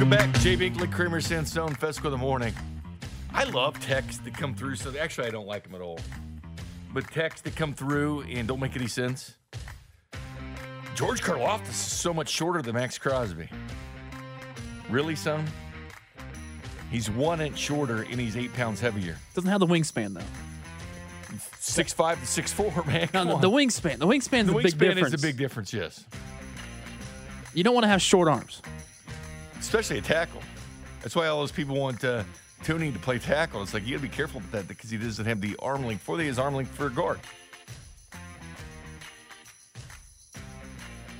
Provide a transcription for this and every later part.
Welcome um, back, Jay Binkley, Kramer, Sandstone, Fesco in the morning. I love texts that come through. So actually, I don't like them at all. But texts that come through and don't make any sense. George Karlaftis is so much shorter than Maxx Crosby. Really, son? He's one inch shorter and he's eight pounds heavier. Doesn't have the wingspan though. Six five to six four, man. No, Come the, on. the wingspan. The wingspan's The a big wingspan difference. is a big difference, yes. You don't want to have short arms. Especially a tackle. That's why all those people want uh, Thuney to play tackle. It's like you got to be careful with that because he doesn't have the arm length for the his arm length for a guard.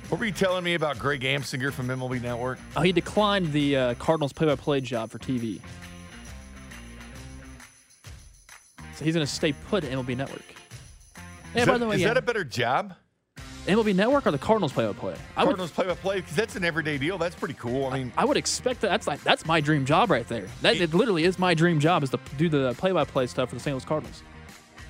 What were you telling me about Greg Amsinger from MLB Network? Oh, he declined the uh, Cardinals play-by-play job for TV. So he's going to stay put at MLB Network. Yeah, is by that, the way, is yeah. that a better job? MLB Network or the Cardinals play-by-play? I would, Cardinals play by play because that's an everyday deal. That's pretty cool. I mean, I would expect that. That's like that's my dream job right there. That it literally is my dream job is to do the play-by-play stuff for the St. Louis Cardinals.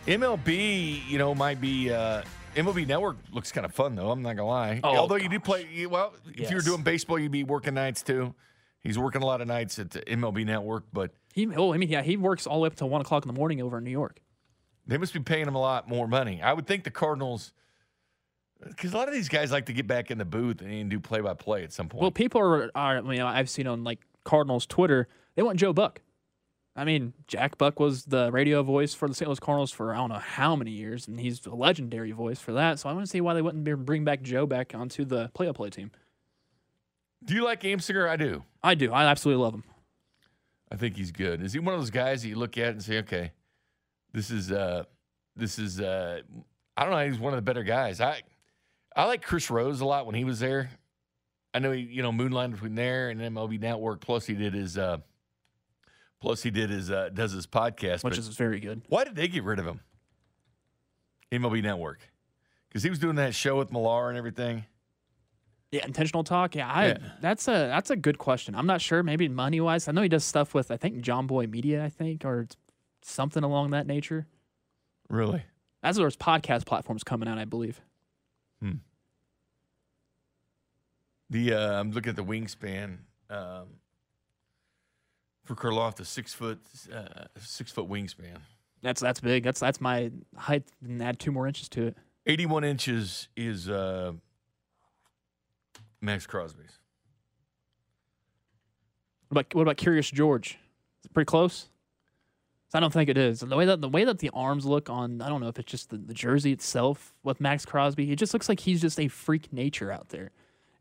MLB, you know, might be uh, MLB Network looks kind of fun though. I'm not gonna lie. Oh, Although you do play, well, if you were doing baseball, you'd be working nights too. He's working a lot of nights at the MLB Network, but He, oh, I mean, yeah, he works all the way up until one o'clock in the morning over in New York. they must be paying him a lot more money. I would think the Cardinals, because a lot of these guys like to get back in the booth and do play by play at some point. Well, people are, are I mean, I've seen on like Cardinals Twitter, they want Joe Buck. I mean, Jack Buck was the radio voice for the St. Louis Cardinals for I don't know how many years, and he's a legendary voice for that. So I want to see why they wouldn't bring back Joe back onto the play-by-play team. do you like Amsinger? I do. I do. I absolutely love him. I think he's good. Is he one of those guys that you look at and say, okay, this is uh this is uh I don't know, he's one of the better guys. I I like Chris Rose a lot when he was there. I know he, you know, moonlighted between there and MLB Network. Plus he did his uh plus he did his uh does his podcast. Which is very good. why did they get rid of him? MLB Network. Because he was doing that show with Millar and everything. Yeah, intentional talk. Yeah, I, Yeah. that's a that's a good question. I'm not sure. Maybe money wise, I know he does stuff with I think Jomboy Media, I think, or something along that nature. Really? As there's podcast platforms coming out, I believe. The uh, I'm looking at the wingspan um, for Karloff, six foot uh, six foot wingspan, That's that's big. That's that's my height, and add two more inches to it. 81 inches is uh, Maxx Crosby's. What about what about Curious George? Pretty close? I don't think it is. The way that the way that the arms look on, I don't know if it's just the, the jersey itself with Maxx Crosby. It just looks like he's just a freak nature out there.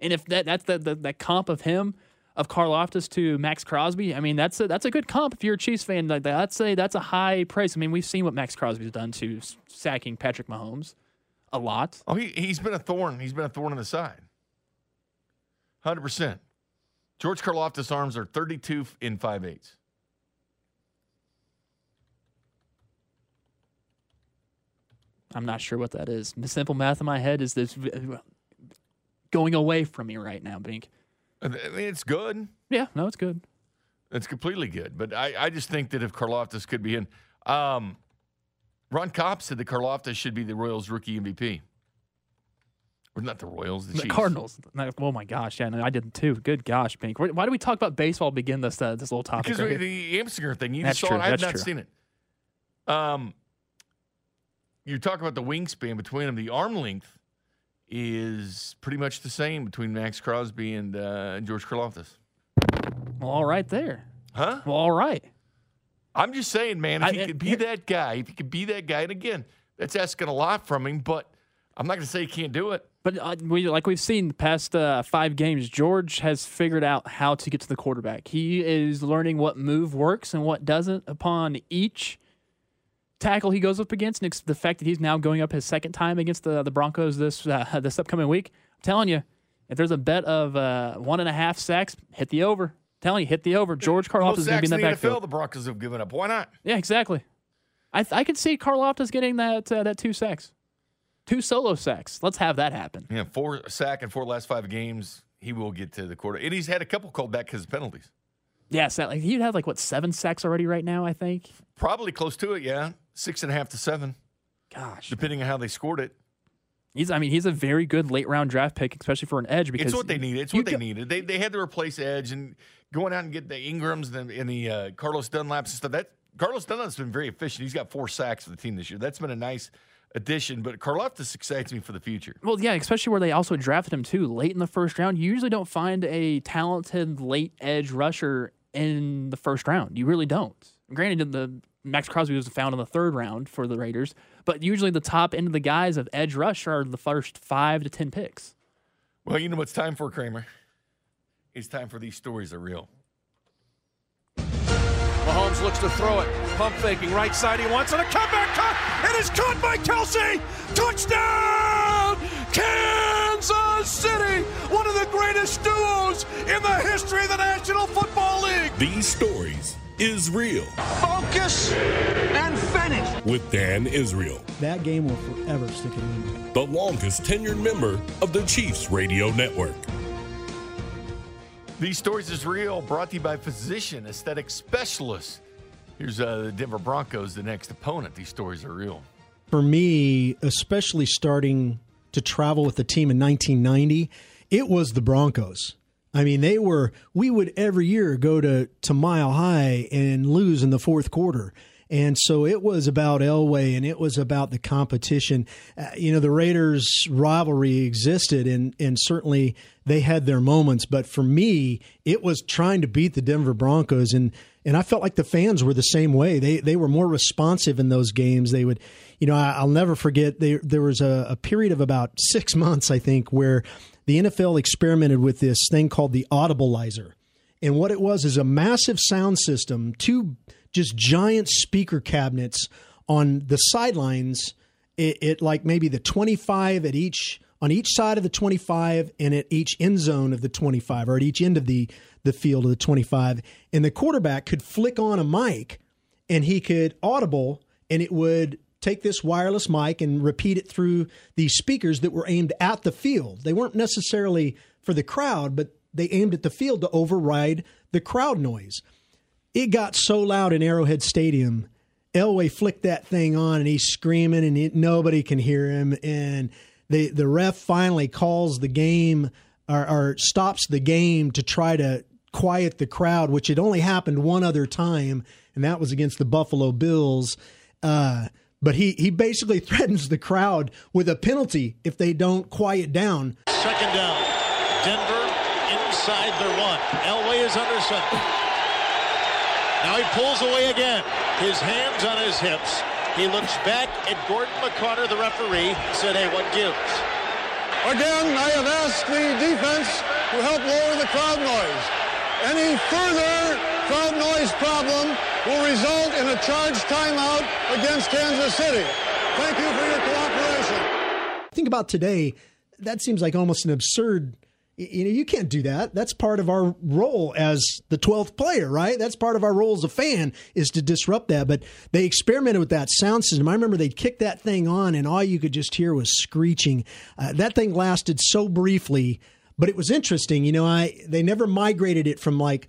And if that that's the, the that comp of him of Karlaftis to Maxx Crosby, I mean that's a that's a good comp if you're a Chiefs fan. Like that. that's a that's a high price. I mean we've seen what Maxx Crosby's done to sacking Patrick Mahomes a lot. Oh, he he's been a thorn. He's been a thorn in the side. Hundred percent. George Karlaftis' arms are 32 in five eighths. I'm not sure what that is. The simple math in my head is this going away from me right now, Bink. I mean, it's good. Yeah, no, it's good. It's completely good. But I, I just think that if Karlaftis could be in, um, Ron Kopp said that Karlaftis should be the Royals rookie MVP. Or not the Royals, the, The. Cardinals. Oh my gosh, yeah, no, I did too. Good gosh, Bink. Why why do we talk about baseball? Begin this uh, this little topic. Because right we- the Amsinger thing, you That's just saw true, it. I have not true. seen it. Um, you talk about the wingspan between them. The arm length is pretty much the same between Maxx Crosby and uh, George Karlaftis. Well, all right there. Huh? Well, all right. I'm just saying, man, if I- he could be that guy, if he could be that guy, and again, that's asking a lot from him, but I'm not going to say he can't do it. But uh, we like we've seen the past uh, five games, George has figured out how to get to the quarterback. He is learning what move works and what doesn't upon each tackle he goes up against. And the fact that he's now going up his second time against the the Broncos this uh, this upcoming week. I'm telling you, if there's a bet of uh, one and a half sacks, hit the over. I'm telling you, hit the over. George Karlaftis Most is going to be in that backfield. NFL, the Broncos have given up. Why not? Yeah, exactly. I th- I could see Karlaftis getting that uh, that two sacks, two solo sacks. Let's have that happen. Yeah, four sack in four last five games. He will get to the quarter, and he's had a couple called back because of penalties. Yeah, so, like he'd have like what seven sacks already right now. I think. Probably close to it. Yeah, six and a half to seven, Gosh, depending on how they scored it. he's. I mean, he's a very good late round draft pick, especially for an edge. Because It's what they needed. It's what they go- needed. They they had to replace Edge and going out and get the Ingrams and, and the uh, Carlos Dunlaps and stuff. That Carlos Dunlap's been very efficient. He's got four sacks for the team this year. That's been a nice addition. But Karlaftis excites me for the future. Well, yeah, especially where they also drafted him too late in the first round. You usually don't find a talented late edge rusher in the first round. You really don't. Granted, the Maxx Crosby was found in the third round for the Raiders, but usually the top end of the guys of edge rush are the first five to ten picks. Well, you know what's time for, Kramer? It's time for these stories are real. Mahomes looks to throw it. Pump faking right side. He wants it. A comeback cut. And It is caught by Kelce. Touchdown! Kansas City. One of the greatest duos in the history of the National Football League. These stories is real Focus and finish. with Dan Israel, That game will forever stick in my mind. the longest tenured member of the Chiefs radio network. These stories is real. Brought to you by Physician Aesthetic Specialists. Here's uh, the Denver Broncos, the next opponent. These stories are real. For me, especially starting to travel with the team in 1990, it was the Broncos. I mean, they were, we would every year go to, to Mile High and lose in the fourth quarter. And so it was about Elway and it was about the competition. Uh, you know, the Raiders rivalry existed and, and certainly they had their moments. But for me, it was trying to beat the Denver Broncos. And, and I felt like the fans were the same way. They, they were more responsive in those games. They would, you know, I, I'll never forget there, there was a, a period of about six months, I think, where the NFL experimented with this thing called the Audibilizer. And what it was is a massive sound system, two just giant speaker cabinets on the sidelines. It, it like maybe the 25 at each on each side of the 25 and at each end zone of the 25 or at each end of the the field of the 25 and the quarterback could flick on a mic and he could audible and it would take this wireless mic and repeat it through these speakers that were aimed at the field. They weren't necessarily for the crowd, but they aimed at the field to override the crowd noise. It got so loud in Arrowhead Stadium. Elway flicked that thing on and he's screaming and nobody can hear him. And the, the ref finally calls the game or, or stops the game to try to quiet the crowd, which had only happened one other time, and that was against the Buffalo Bills. Uh, but he, he basically threatens the crowd with a penalty if they don't quiet down. Second down. Denver inside their one. Elway is under center. Now he pulls away again. His hands on his hips. He looks back at Gordon McCarter, the referee, said, hey, what gives? Again, I have asked the defense to help lower the crowd noise. Any further crowd noise problem will result in a charged timeout against Kansas City. Thank you for your cooperation. Think about today, that seems like almost an absurd. You know, you can't do that. That's part of our role as the 12th player, right? That's part of our role as a fan is to disrupt that. But they experimented with that sound system. I remember they'd kick that thing on, and all you could just hear was screeching. Uh, that thing lasted so briefly, but it was interesting. You know, I they never migrated it from like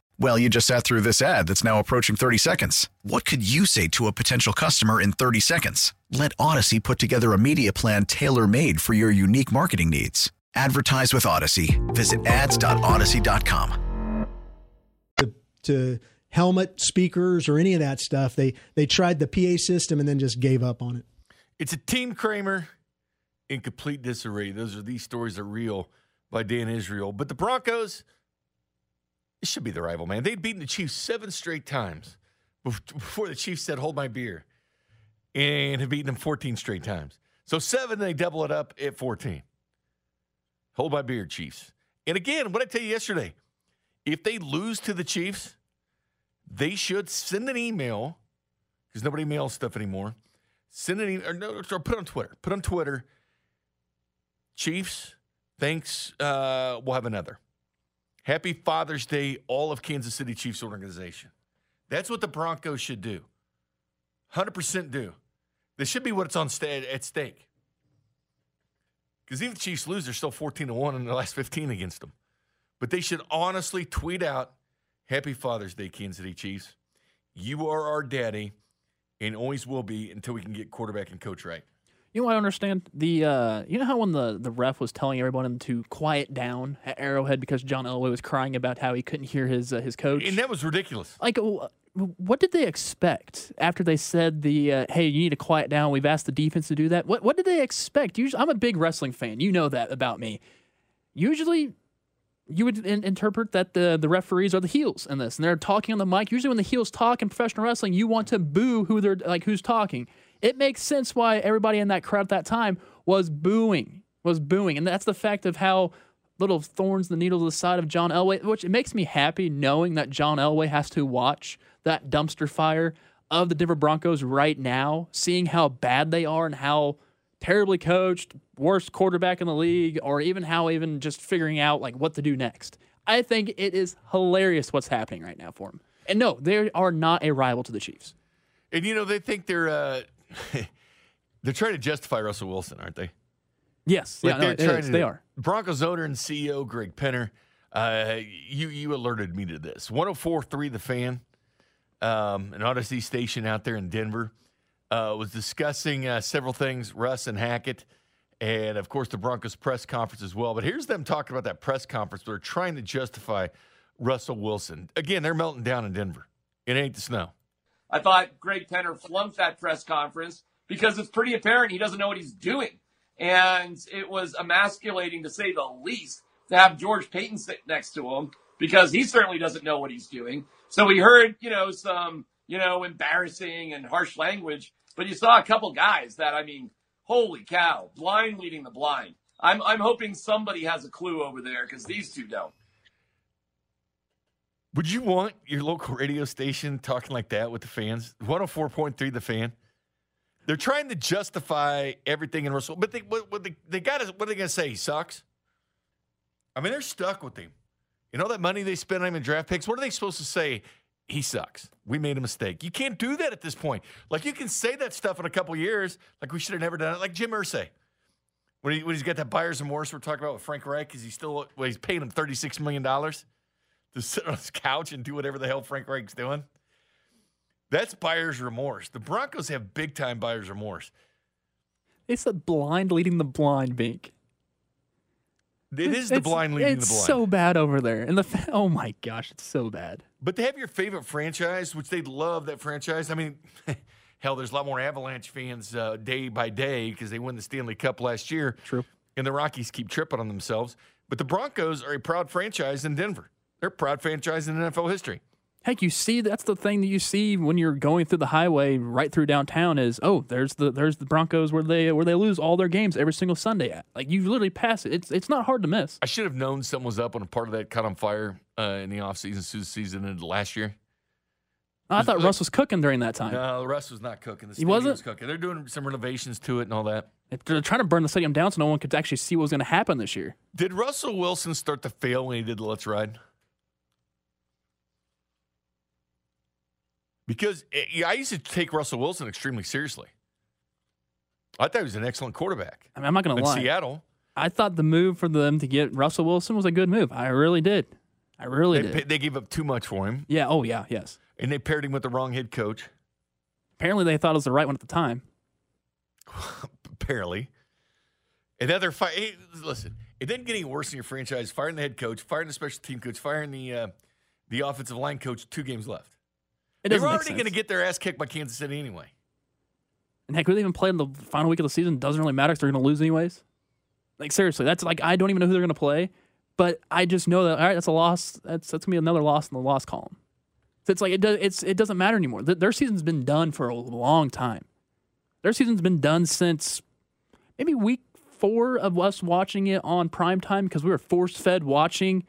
Well, you just sat through this ad that's now approaching 30 seconds. What could you say to a potential customer in 30 seconds? Let Odyssey put together a media plan tailor made for your unique marketing needs. Advertise with Odyssey. Visit ads.odyssey.com. To helmet speakers or any of that stuff, they they tried the PA system and then just gave up on it. It's a team Kramer in complete disarray. Those are these stories are real by Dan Israel. But the Broncos, it should be the rival, man. They'd beaten the Chiefs seven straight times before the Chiefs said, hold my beer, and have beaten them 14 straight times. So seven, they double it up at 14. Hold my beer, Chiefs. And again, what I tell you yesterday, if they lose to the Chiefs, they should send an email because nobody mails stuff anymore. Send an email or, no, or put on Twitter. Put on Twitter. Chiefs, thanks. Uh, we'll have another. Happy Father's Day, all of Kansas City Chiefs organization. That's what the Broncos should do. 100% do. This should be what's on st- at stake. Because even the Chiefs lose, they're still 14 to 1 in the last 15 against them. But they should honestly tweet out Happy Father's Day, Kansas City Chiefs. You are our daddy and always will be until we can get quarterback and coach right. You know what I understand? The uh, you know how when the, the ref was telling everyone to quiet down at Arrowhead because John Elway was crying about how he couldn't hear his uh, his coach, and that was ridiculous. Like, what did they expect after they said the uh, hey you need to quiet down? We've asked the defense to do that. What what did they expect? Usually, I'm a big wrestling fan. You know that about me. Usually, you would in- interpret that the the referees are the heels in this, and they're talking on the mic. Usually, when the heels talk in professional wrestling, you want to boo who they're like who's talking. It makes sense why everybody in that crowd at that time was booing, was booing, and that's the fact of how little thorns the needle to the side of John Elway, which it makes me happy knowing that John Elway has to watch that dumpster fire of the Denver Broncos right now, seeing how bad they are and how terribly coached, worst quarterback in the league, or even how even just figuring out like what to do next. I think it is hilarious what's happening right now for them. And no, they are not a rival to the Chiefs. And you know they think they're uh, they're trying to justify Russell Wilson, aren't they? Yes, like yeah, they're is, to, they are. Broncos owner and CEO Greg Penner, uh, you you alerted me to this. 104.3 The Fan, um, an Odyssey station out there in Denver, uh, was discussing uh, several things. Russ and Hackett, and of course the Broncos press conference as well. But here's them talking about that press conference. They're trying to justify Russell Wilson. Again, they're melting down in Denver. It ain't the snow. I thought Greg Penner flunked that press conference because it's pretty apparent he doesn't know what he's doing. And it was emasculating to say the least to have George Paton sit next to him because he certainly doesn't know what he's doing. So we heard, you know, some, you know, embarrassing and harsh language, but you saw a couple guys that, I mean, holy cow, blind leading the blind. I'm, I'm hoping somebody has a clue over there because these two don't. Would you want your local radio station talking like that with the fans? 104.3 The Fan. They're trying to justify everything in Russell, but they what, what they, they got what are they going to say? He sucks. I mean, they're stuck with him. You know that money they spent on him in draft picks. What are they supposed to say? He sucks. We made a mistake. You can't do that at this point. Like you can say that stuff in a couple years. Like we should have never done it. Like Jim Irsay. When, he, when he's got that buyer's remorse we're talking about with Frank Reich, because he's still well, he's paying him thirty six million dollars to sit on his couch and do whatever the hell Frank Reich's doing. That's buyer's remorse. The Broncos have big time buyer's remorse. It's a blind leading the blind, Bink. It is the blind leading the blind. It's so bad over there. And the fa- oh my gosh, it's so bad. But they have your favorite franchise, which they love that franchise. I mean, hell, there's a lot more Avalanche fans uh, day by day because they won the Stanley Cup last year. True. And the Rockies keep tripping on themselves. But the Broncos are a proud franchise in Denver. They're a proud franchise in NFL history. Heck, you see that's the thing that you see when you're going through the highway right through downtown is oh there's the there's the Broncos where they where they lose all their games every single Sunday at like you literally pass it it's it's not hard to miss. I should have known something was up when a part of that caught on fire uh, in the offseason, as the season ended last year. I thought Russ was cooking during that time. No, rest was not cooking. The He wasn't? was cooking. They're doing some renovations to it and all that. They're trying to burn the stadium down so no one could actually see what was going to happen this year. Did Russell Wilson start to fail when he did the Let's Ride? Because eh, yeah, I used to take Russell Wilson extremely seriously. I thought he was an excellent quarterback. I mean, I'm not going to in lie. Seattle. I thought the move for them to get Russell Wilson was a good move. I really did. I really They, did. they gave up too much for him, yeah. Oh yeah. Yes. and they paired him with the wrong head coach. Apparently they thought it was the right one at the time. Apparently, and now they're fi- hey, Listen, it didn't get any worse in your franchise. Firing the head coach, firing the special team coach, firing the uh, the offensive line coach. Two games left. It they doesn't were make already going to get their ass kicked by Kansas City anyway. And heck, we even played in the final week of the season. Doesn't really matter because they're going to lose anyways. Like seriously, that's like I don't even know who they're going to play, but I just know that all right, that's a loss. That's that's going to be another loss in the loss column. So it's like it does. It's it doesn't matter anymore. Th- Their season's been done for a long time. Their season's been done since maybe week four of us watching it on prime time because we were force fed watching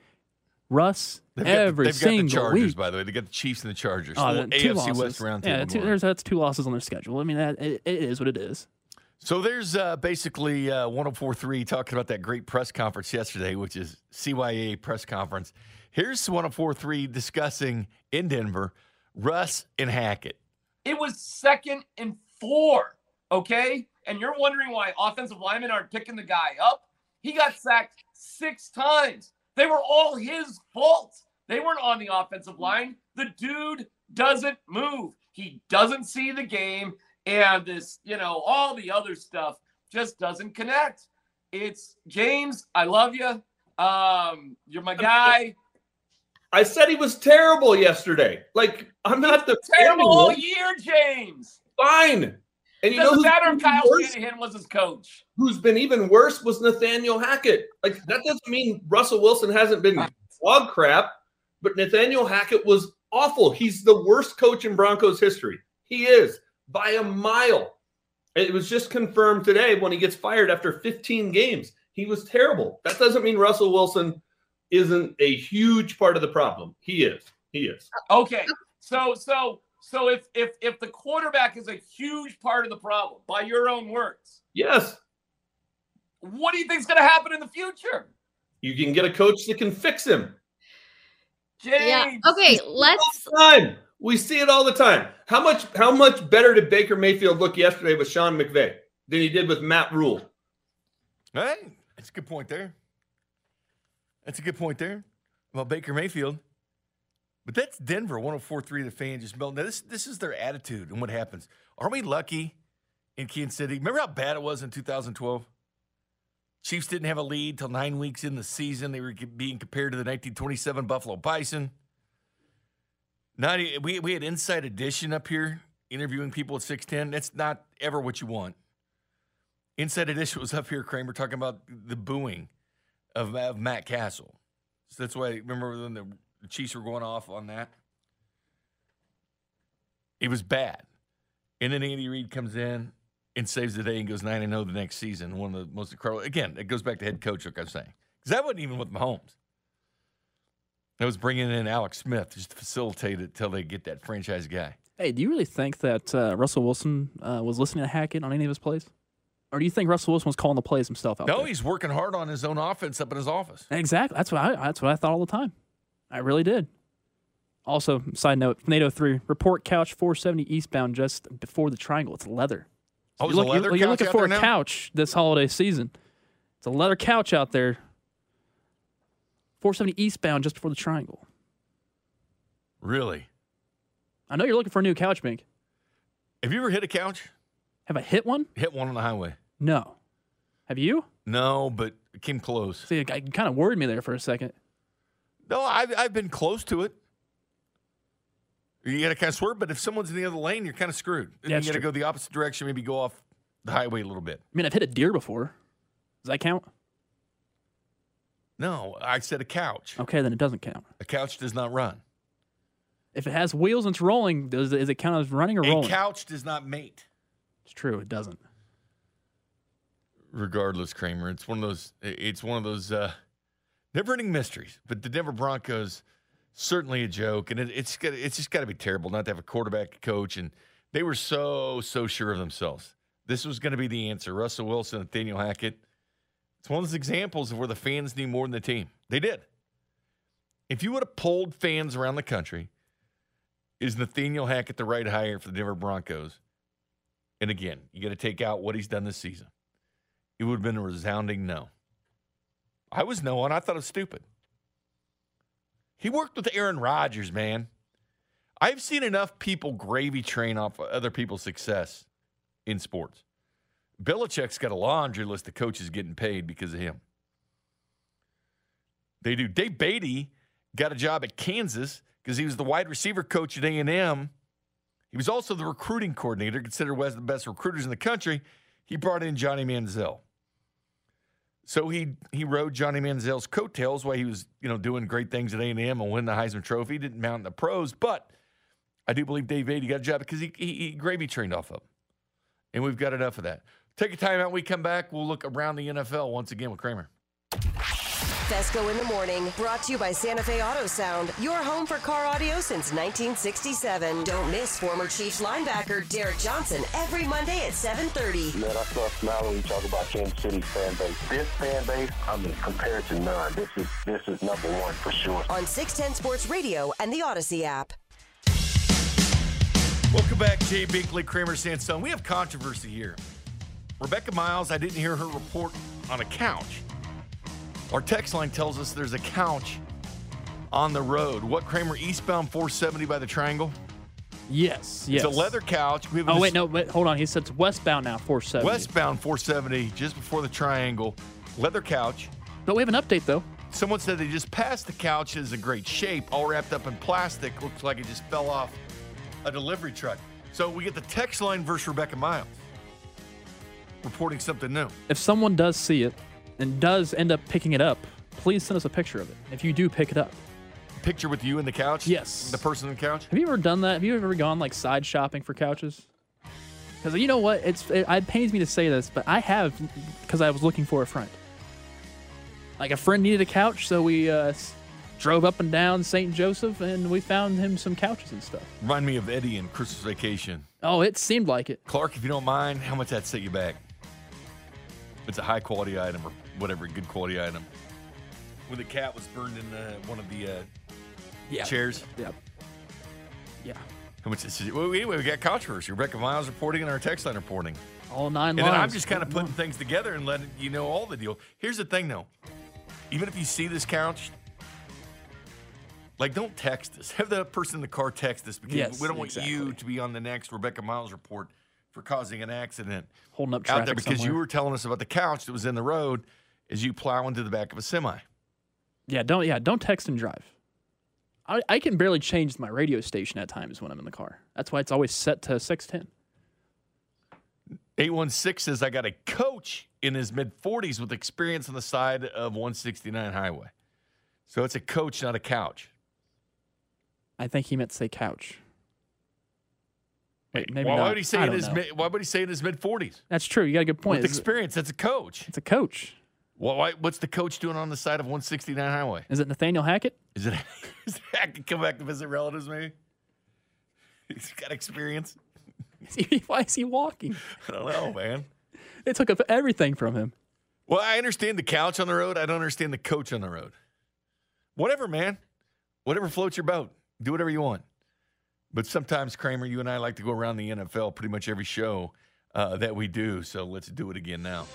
Russ They've got the- every they've single got the Chargers, week. by the way. They got the Chiefs and the Chargers. Oh, the two AFC losses. West round yeah, two, there's that's two losses on their schedule. I mean, that it, it is what it is. So there's uh, basically uh, 1043 talking about that great press conference yesterday, which is CYA press conference. Here's 1043 discussing in Denver Russ and Hackett. It was second and four, okay? And you're wondering why offensive linemen aren't picking the guy up? He got sacked six times. They were all his fault. They weren't on the offensive line. The dude doesn't move. He doesn't see the game. And this, you know, all the other stuff just doesn't connect. It's James, I love you. Um, you're my guy. I said he was terrible yesterday. Like I'm not the Terrible all year, James. Fine. And you know Doesn't who's matter if Kyle worse? Shanahan was his coach. Who's been even worse was Nathaniel Hackett. Like that doesn't mean Russell Wilson hasn't been dog crap, but Nathaniel Hackett was awful. He's the worst coach in Broncos history. He is by a mile. It was just confirmed today when he gets fired after 15 games. He was terrible. That doesn't mean Russell Wilson isn't a huge part of the problem. He is. He is. Okay. So so so if if if the quarterback is a huge part of the problem, by your own words, Yes. what do you think is gonna happen in the future? You can get a coach that can fix him. James. Yeah. Okay, let's Time. We see it all the time. How much how much better did Baker Mayfield look yesterday with Sean McVay than he did with Matt Rhule? Hey, that's a good point there. That's a good point there about Baker Mayfield. But that's Denver, 104.3 the fan just melting. Now, this, this is their attitude and what happens. Are we lucky in Kansas City? Remember how bad it was in 2012? Chiefs didn't have a lead till nine weeks in the season. They were being compared to the 1927 Buffalo Bison. Not, e- we, we had Inside Edition up here interviewing people at 610. That's not ever what you want. Inside Edition was up here, Kramer, talking about the booing of, of Matt Cassel. So that's why, remember when the Chiefs were going off on that? It was bad. And then Andy Reid comes in and saves the day and goes 9 0 the next season. One of the most incredible. Again, it goes back to head coach, like I'm saying. Because that wasn't even with Mahomes. That was bringing in Alex Smith just to facilitate it till they get that franchise guy. Hey, do you really think that uh, Russell Wilson uh, was listening to Hackett on any of his plays? Or do you think Russell Wilson was calling the plays himself out No, there? he's working hard on his own offense up in his office. Exactly. That's what I that's what I thought all the time. I really did. Also, side note, NATO 3, report couch 470 eastbound just before the triangle. It's leather. Oh, you're, is a look- leather you're, you're looking for a now? couch this holiday season. It's a leather couch out there. 470 eastbound just before the triangle. Really? I know you're looking for a new couch, Mink. Have you ever hit a couch? Have I hit one? Hit one on the highway. No. Have you? No, but it came close. See, it kind of worried me there for a second. No, I've, I've been close to it. You got to kind of swerve, but if someone's in the other lane, you're kind of screwed. Yeah, you got to go the opposite direction, maybe go off the highway a little bit. I mean, I've hit a deer before. Does that count? No, I said a couch. Okay, then it doesn't count. A couch does not run. If it has wheels and it's rolling, does it, is it count as running or A rolling? A couch does not mate. it's true, it doesn't. regardless, Kramer. It's one of those. It's one of those uh, never-ending mysteries. But the Denver Broncos certainly a joke, and it, it's it's just got to be terrible not to have a quarterback coach. And they were so so sure of themselves. This was going to be the answer. Russell Wilson, Nathaniel Hackett. It's one of those examples of where the fans knew more than the team. They did. If you would have polled fans around the country, is Nathaniel Hackett the right hire for the Denver Broncos? And again, you got to take out what he's done this season it would have been a resounding no. I was no, and I thought it was stupid. He worked with Aaron Rodgers, man. I've seen enough people gravy train off of other people's success in sports. Belichick's got a laundry list of coaches getting paid because of him. They do. Dave Beaty got a job at Kansas because he was the wide receiver coach at A&M. He was also the recruiting coordinator, considered one of the best recruiters in the country. He brought in Johnny Manziel. So he he rode Johnny Manziel's coattails while he was, you know, doing great things at A&M and win the Heisman Trophy. Didn't mount in the pros, but I do believe Dave Beaty got a job because he, he, he gravy trained off of him. And we've got enough of that. Take a time out. We come back. We'll look around the NFL once again with Kramer. Fesco in the morning, brought to you by Santa Fe Auto Sound, your home for car audio since 1967. Don't miss former Chiefs linebacker Derrick Johnson every Monday at 7:30. Man, I start smiling when you talk about Kansas City fan base. This fan base, I mean, compared to none, this is this is number one for sure. On 610 Sports Radio and the Odyssey app. Welcome back, Jay Binkley, Kramer Sandstone. We have controversy here. Rebecca Miles, I didn't hear her report on a couch. Our text line tells us there's a couch on the road. What, Kramer, eastbound 470 by the triangle? Yes, yes. It's a leather couch. We Oh wait, no, wait, hold on. He said it's westbound now, 470. Westbound 470, just before the triangle. Leather couch. But we have an update though. Someone said they just passed the couch. It's in great shape, all wrapped up in plastic. Looks like it just fell off a delivery truck. So we get the text line versus Rebecca Miles reporting something new. If someone does see it and does end up picking it up, please send us a picture of it. If you do pick it up. Picture with you in the couch? Yes. The person in the couch? Have you ever done that? Have you ever gone like side shopping for couches? Because you know what, it's it, it pains me to say this, but I have because I was looking for a friend. Like a friend needed a couch, so we uh, drove up and down St. Joseph, and we found him some couches and stuff. Remind me of Eddie and Christmas Vacation. Oh, it seemed like it. Clark, if you don't mind, how much that set you back? It's a high quality item whatever, good quality item. When the cat was burned in uh, one of the uh, Yeah. chairs. Yep. Yeah. How much is it? Well, anyway, we got controversy. Rebecca Miles reporting and our text line reporting. All nine And then I'm just kind of putting things together and letting you know all the deal. Here's the thing, though. Even if you see this couch, like don't text us. Have the person in the car text us because Yes, we don't want you to be on the next Rebecca Miles report for causing an accident Holding up out there because you were telling us about the couch that was in the road as you plow into the back of a semi. Yeah, don't yeah, don't text and drive. I, I can barely change my radio station at times when I'm in the car. That's why it's always set to six ten. 816 says, I got a coach in his mid 40s with experience on the side of 169 highway. So it's a coach, not a couch. I think he meant to say couch. Wait, maybe why, not. would he say in his mid, why would he say in his mid 40s? That's true. You got a good point. With Is it- experience, that's a coach. It's a coach. Why, what's the coach doing on the side of 169 highway? Is it Nathaniel Hackett? Is it, is it Hackett come back to visit relatives, maybe? He's got experience. Why is he walking? I don't know, man. They took up everything from him. Well, I understand the couch on the road. I don't understand the coach on the road. Whatever, man. Whatever floats your boat. Do whatever you want. But sometimes, Kramer, you and I like to go around the NFL pretty much every show uh, that we do. So let's do it again now.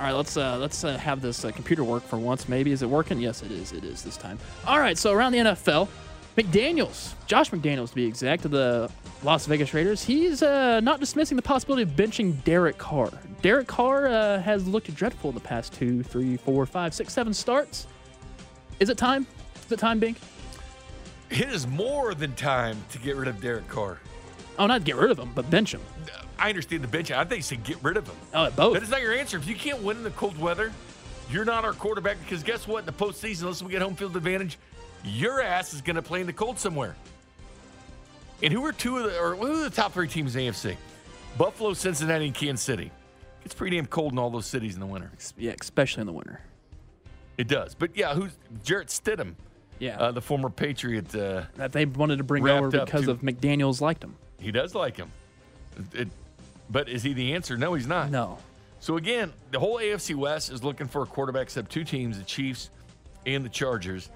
All right, let's uh, let's uh, have this uh, computer work for once. Maybe is it working? Yes, it is. It is this time. All right, so around the NFL, McDaniels, Josh McDaniels to be exact, of the Las Vegas Raiders, he's uh, not dismissing the possibility of benching Derek Carr. Derek Carr uh, has looked dreadful in the past two, three, four, five, six, seven starts. Is it time? Is it time, Bink? It is more than time to get rid of Derek Carr. Oh, not get rid of him, but bench him. I understand the bench. I think you should get rid of him. Oh, both. That is not your answer. If you can't win in the cold weather, you're not our quarterback because guess what? In the postseason, unless we get home field advantage, your ass is going to play in the cold somewhere. And who are two of the or who are the top three teams in the AFC? Buffalo, Cincinnati, and Kansas City. It's pretty damn cold in all those cities in the winter. Yeah, especially in the winter. It does. But yeah, who's Jarrett Stidham? Yeah. Uh, the former Patriot. Uh, that they wanted to bring over because to- of McDaniels liked him. He does like him. It- but is he the answer? No, he's not. No. So again, the whole AFC West is looking for a quarterback except two teams, the Chiefs and the Chargers,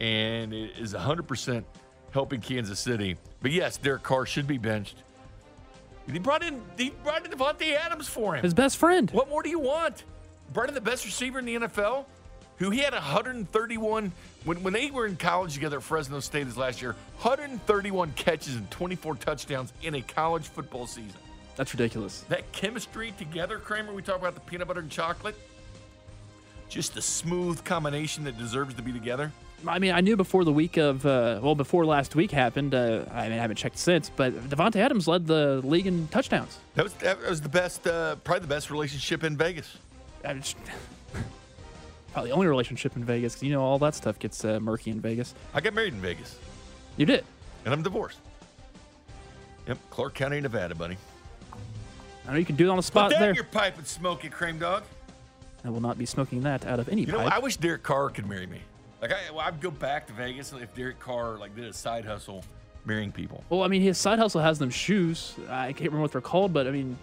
and it is 100% helping Kansas City. But yes, Derek Carr should be benched. He brought in he brought in Davante Adams for him. His best friend. What more do you want? Brought in the best receiver in the NFL, who he had 131 when when they were in college together at Fresno State this last year. 131 catches and 24 touchdowns in a college football season. That's ridiculous. That chemistry together, Kramer. We talk about the peanut butter and chocolate. Just a smooth combination that deserves to be together. I mean, I knew before the week of, uh, well, before last week happened. Uh, I mean, I haven't checked since, but Davante Adams led the league in touchdowns. That was that was the best, uh, probably the best relationship in Vegas. I just, probably the only relationship in Vegas 'cause you know all that stuff gets uh, murky in Vegas. I got married in Vegas, You did. and I'm divorced. Yep, Clark County, Nevada, buddy. I know you can do it on the spot Put down there. your pipe and smoke it, cream dog. I will not be smoking that out of any You know, pipe. I wish Derek Carr could marry me. Like, I, well, I'd go back to Vegas if Derek Carr like did a side hustle, marrying people. Well, I mean, his side hustle has them shoes. I can't remember what they're called, but I mean,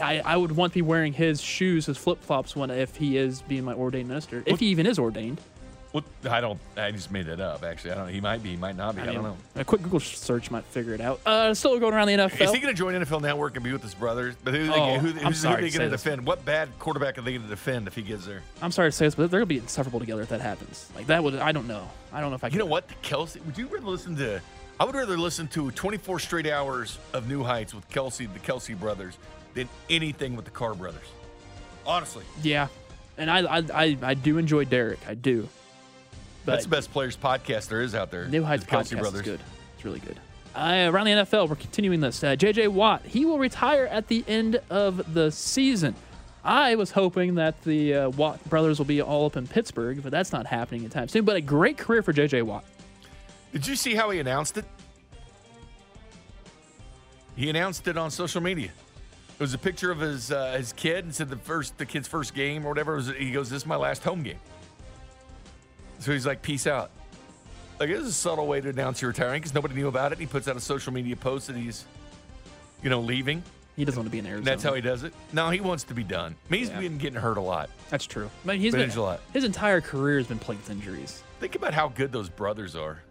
I, I would want to be wearing his shoes, his flip flops, when if he is being my ordained minister, if he even is ordained. Well, I don't. I just made that up. Actually, I don't. Know. He might be. He might not be. I, don't know. A quick Google search might figure it out. Uh, still going around the NFL. Is he going to join NFL Network and be with his brothers? But who, Oh, who, I'm who's, sorry who are they going to this. defend? What bad quarterback are they going to defend if he gets there? I'm sorry to say this, but they're gonna be inseparable together if that happens. Like that would I don't know. I don't know if I. You know what, Kelsey? Would you rather listen to? I would rather listen to 24 straight hours of New Heights with Kelce, the Kelce brothers, than anything with the Carr brothers. Honestly, Yeah, and I I, I, I do enjoy Derek. I do. that's the best players podcast there is out there. New Heights the Kelce podcast brothers. is good. It's really good. Uh, around the NFL, we're continuing this. Uh, J.J. Watt, he will retire at the end of the season. I was hoping that the uh, Watt brothers will be all up in Pittsburgh, but that's not happening anytime soon. But a great career for J.J. Watt. Did you see how he announced it? He announced it on social media. It was a picture of his uh, his kid and said the first the kid's first game or whatever. Was, he goes, "This is my last home game." So he's like, "Peace out." Like this is a subtle way to announce you're retiring because nobody knew about it. He puts out a social media post that he's, you know, leaving. He doesn't want to be in Arizona. That's how he does it. No, he wants to be done. I mean, he's Yeah. been getting hurt a lot. That's true. I mean, he's Been been, a lot. his entire career has been plagued with injuries. Think about how good those brothers are.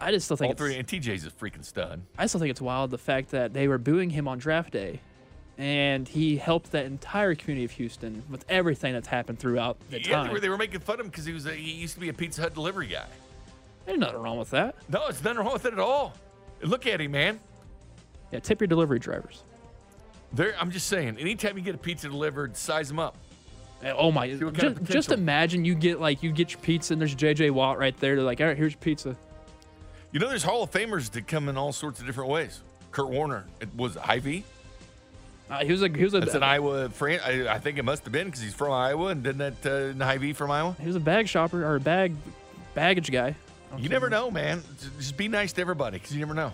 I just still think All it's, three, and TJ's a freaking stud. I still think it's wild the fact that they were booing him on draft day, and he helped that entire community of Houston with everything that's happened throughout the Yeah, time. they were, they were making fun of him because he was a, he used to be a Pizza Hut delivery guy. There's nothing wrong with that. No, it's nothing wrong with it at all. Look at him, man. Yeah, tip your delivery drivers. There, I'm just saying. Anytime you get a pizza delivered, size them up. Oh my! Just, just imagine you get like you get your pizza and there's JJ Watt right there. They're like, all right, here's your pizza. You know, there's Hall of Famers that come in all sorts of different ways. Kurt Warner, it was Hy-Vee. Uh, he was a he was a That's an Iowa friend. I, I think it must have been because he's from Iowa, and didn't that uh, an Hy-Vee from Iowa? he was a bag shopper or a bag baggage guy. You never know, man. Just be nice to everybody because you never know.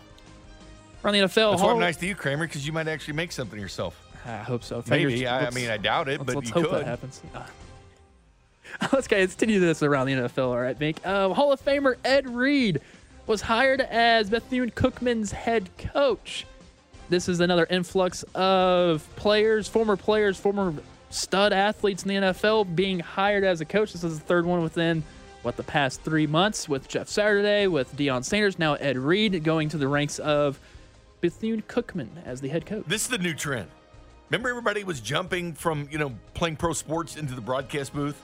Around the NFL, That's why Hall- I'm nice to you, Kramer, because you might actually make something yourself. I hope so. Maybe. I, I mean, I doubt it, let's, but let's you hope could. that happens. Uh, let's continue this around the NFL. All right, Mink. Uh, Hall of Famer Ed Reed was hired as Bethune Cookman's head coach. This is another influx of players, former players, former stud athletes in the NFL being hired as a coach. This is the third one within what the past three months with Jeff Saturday, with Deion Sanders, now Ed Reed going to the ranks of Bethune Cookman as the head coach. This is the new trend. Remember, everybody was jumping from you know playing pro sports into the broadcast booth.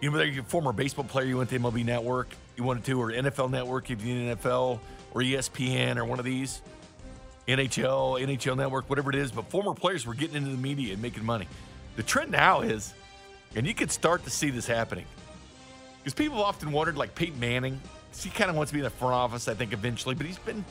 You know, a former baseball player, you went to MLB Network, you wanted to, or NFL Network if you're in NFL, or ESPN, or one of these, NHL, NHL Network, whatever it is. But former players were getting into the media and making money. The trend now is, and you could start to see this happening, because people often wondered, like Peyton Manning, he kind of wants to be in the front office, I think, eventually, but he's been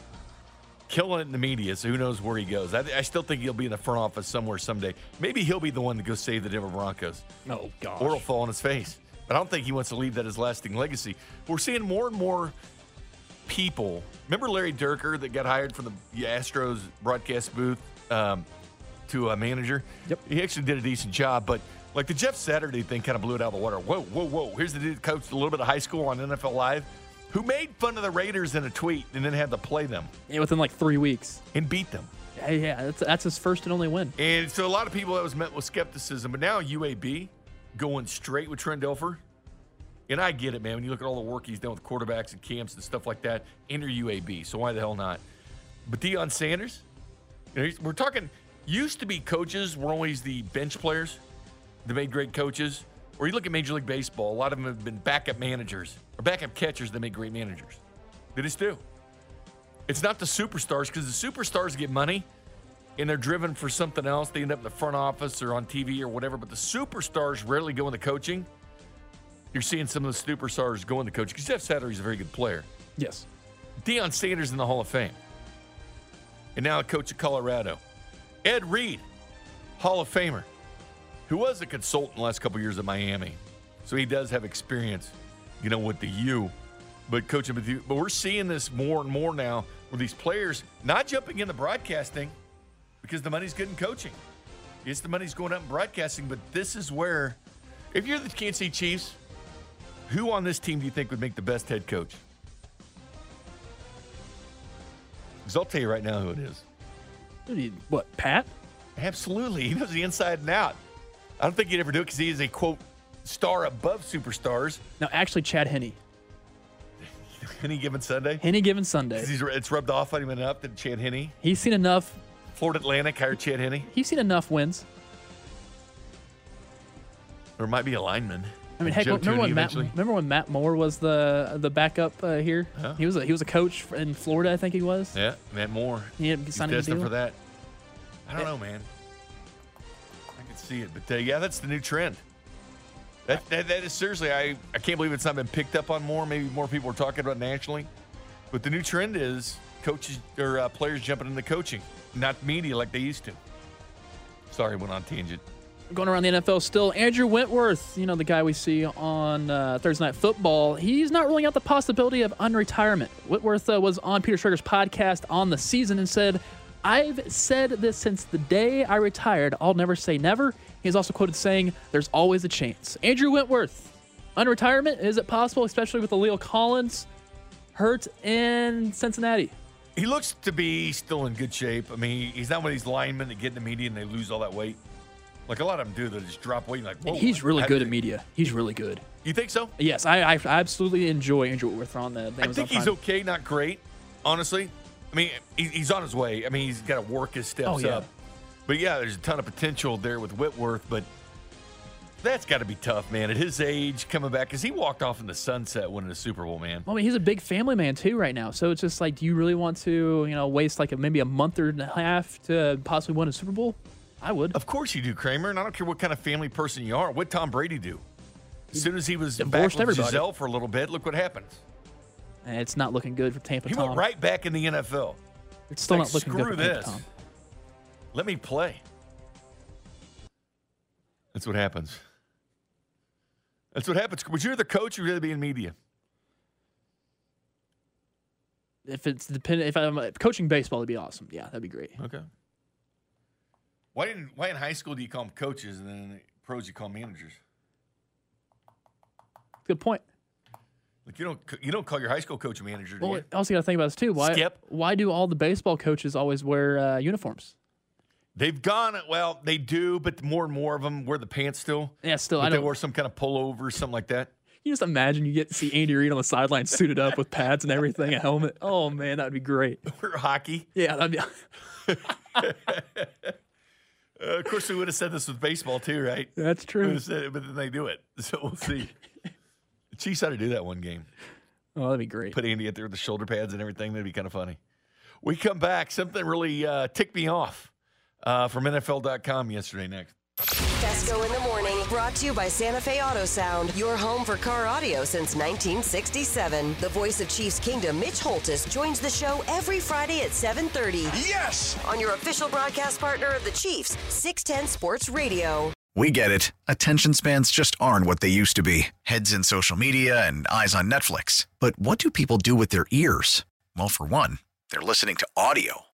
killing it in the media, so who knows where he goes. I, I still think he'll be in the front office somewhere someday. Maybe he'll be the one to go save the Denver Broncos. Oh, gosh. Or it'll fall on his face. But I don't think he wants to leave that as lasting legacy. We're seeing more and more people. Remember Larry Dierker that got hired from the Astros broadcast booth um, to a manager? Yep. He actually did a decent job, but like the Jeff Saturday thing kind of blew it out of the water. Whoa, whoa, whoa. Here's the dude that coached a little bit of high school on NFL Live who made fun of the Raiders in a tweet and then had to play them Yeah, within like three weeks. and beat them. Yeah, yeah, that's, that's his first and only win. And so a lot of people that was met with skepticism, but now UAB going straight with Trent Dilfer. And I get it, man. When you look at all the work he's done with quarterbacks and camps and stuff like that, enter UAB. So why the hell not? But Deion Sanders, you know, we're talking. Used to be coaches were always the bench players that made great coaches. Or you look at Major League Baseball, a lot of them have been backup managers or backup catchers that make great managers. They just do. It's not the superstars because the superstars get money and they're driven for something else. They end up in the front office or on TV or whatever. But the superstars rarely go into coaching. You're seeing some of the superstars go into coaching because Jeff Saturday's a very good player. Yes. Deion Sanders in the Hall of Fame. And now a coach of Colorado. Ed Reed, Hall of Famer, who was a consultant the last couple years at Miami. So he does have experience, you know, with the U, but coaching with you. But we're seeing this more and more now where these players not jumping into broadcasting because the money's good in coaching. Yes, the money's going up in broadcasting, but this is where, if you're the Kansas City Chiefs, who on this team do you think would make the best head coach? Because I'll tell you right now who it is. What, do you- what, Pat? Absolutely. He knows the inside and out. I don't think he'd ever do it because he is a, quote, star above superstars. No, actually, Chad Henne. Any given Sunday. Any given Sunday. he's, it's rubbed off on him enough that Chad Henne, He's seen enough. Florida Atlantic hired Chad Henne. He's seen enough wins. There might be a lineman. I mean, heck, Joe remember Thuney when Matt? eventually. Remember when Matt Moore was the the backup uh, here? Yeah. He was a, he was a coach in Florida, I think he was. Yeah, Matt Moore. He ended up signing a destined deal. for that. I don't know, man. I can see it, but uh, yeah, that's the new trend. That, that that is seriously, I I can't believe it's not been picked up on more. Maybe more people are talking about it nationally, but the new trend is coaches or uh, players jumping into coaching, not media like they used to. Sorry, went on tangent. Going around the NFL still, Andrew Whitworth, you know, the guy we see on uh, Thursday Night Football, he's not ruling out the possibility of unretirement. Whitworth uh, was on Peter Schrager's podcast on the season and said, I've said this since the day I retired. I'll never say never. He's also quoted saying, There's always a chance. Andrew Whitworth, unretirement, is it possible, especially with the La'el Collins hurt in Cincinnati? He looks to be still in good shape. I mean, he's not one of these linemen that get in the media and they lose all that weight. Like a lot of them do, they just drop weight. Like, he's really good at media. He's really good. You think so? Yes, I, I absolutely enjoy Andrew Whitworth on the. I think he's okay, not great, honestly. I mean, he- he's on his way. I mean, he's got to work his steps Oh, yeah. up. But yeah, there's a ton of potential there with Whitworth, but that's got to be tough, man. At his age, coming back, because he walked off in the sunset winning the Super Bowl, man. Well, I mean, he's a big family man too right now. So it's just like, do you really want to, you know, waste like a, maybe a month or a half to possibly win a Super Bowl? I would. Of course you do, Kramer, and I don't care what kind of family person you are. What Tom Brady do? As soon as he was back with everybody. Gisele for a little bit, look what happens. And it's not looking good for Tampa He Tom. went right back in the NFL. It's still Like, not looking screw good for Tampa this. Tom. Let me play. That's what happens. That's what happens. Would you rather coach or would you rather be in media? If it's dependent, if I'm coaching baseball, it'd be awesome. Yeah, that'd be great. Okay. Why didn't why in high school do you call them coaches and then in the pros you call managers? Good point. Like you don't you don't call your high school coach a manager, do Well, you? also got to think about this too. Why? Skip. Why do all the baseball coaches always wear uh, uniforms? They've gone well, they do, but more and more of them wear the pants still. Yeah, still, But I they wear some kind of pullover, something like that. You just imagine you get to see Andy Reid on the sideline suited up with pads and everything, a helmet. Oh man, that'd be great. Or hockey. Yeah, that'd be. Uh, of course, we would have said this with baseball too, right? That's true. would have said it, but then they do it, so we'll see. Chiefs ought to do that one game. Oh, that'd be great. Put Andy out there with the shoulder pads and everything. That'd be kind of funny. We come back. Something really uh, ticked me off uh, from NFL.com yesterday. Next. Fescoe in the morning, brought to you by Santa Fe Auto Sound, your home for car audio since 1967. The voice of Chiefs Kingdom, Mitch Holthus, joins the show every Friday at 7:30. Yes! On your official broadcast partner of the Chiefs, 610 Sports Radio. We get it. Attention spans just aren't what they used to be heads in social media and eyes on Netflix. But what do people do with their ears? Well, for one, they're listening to audio.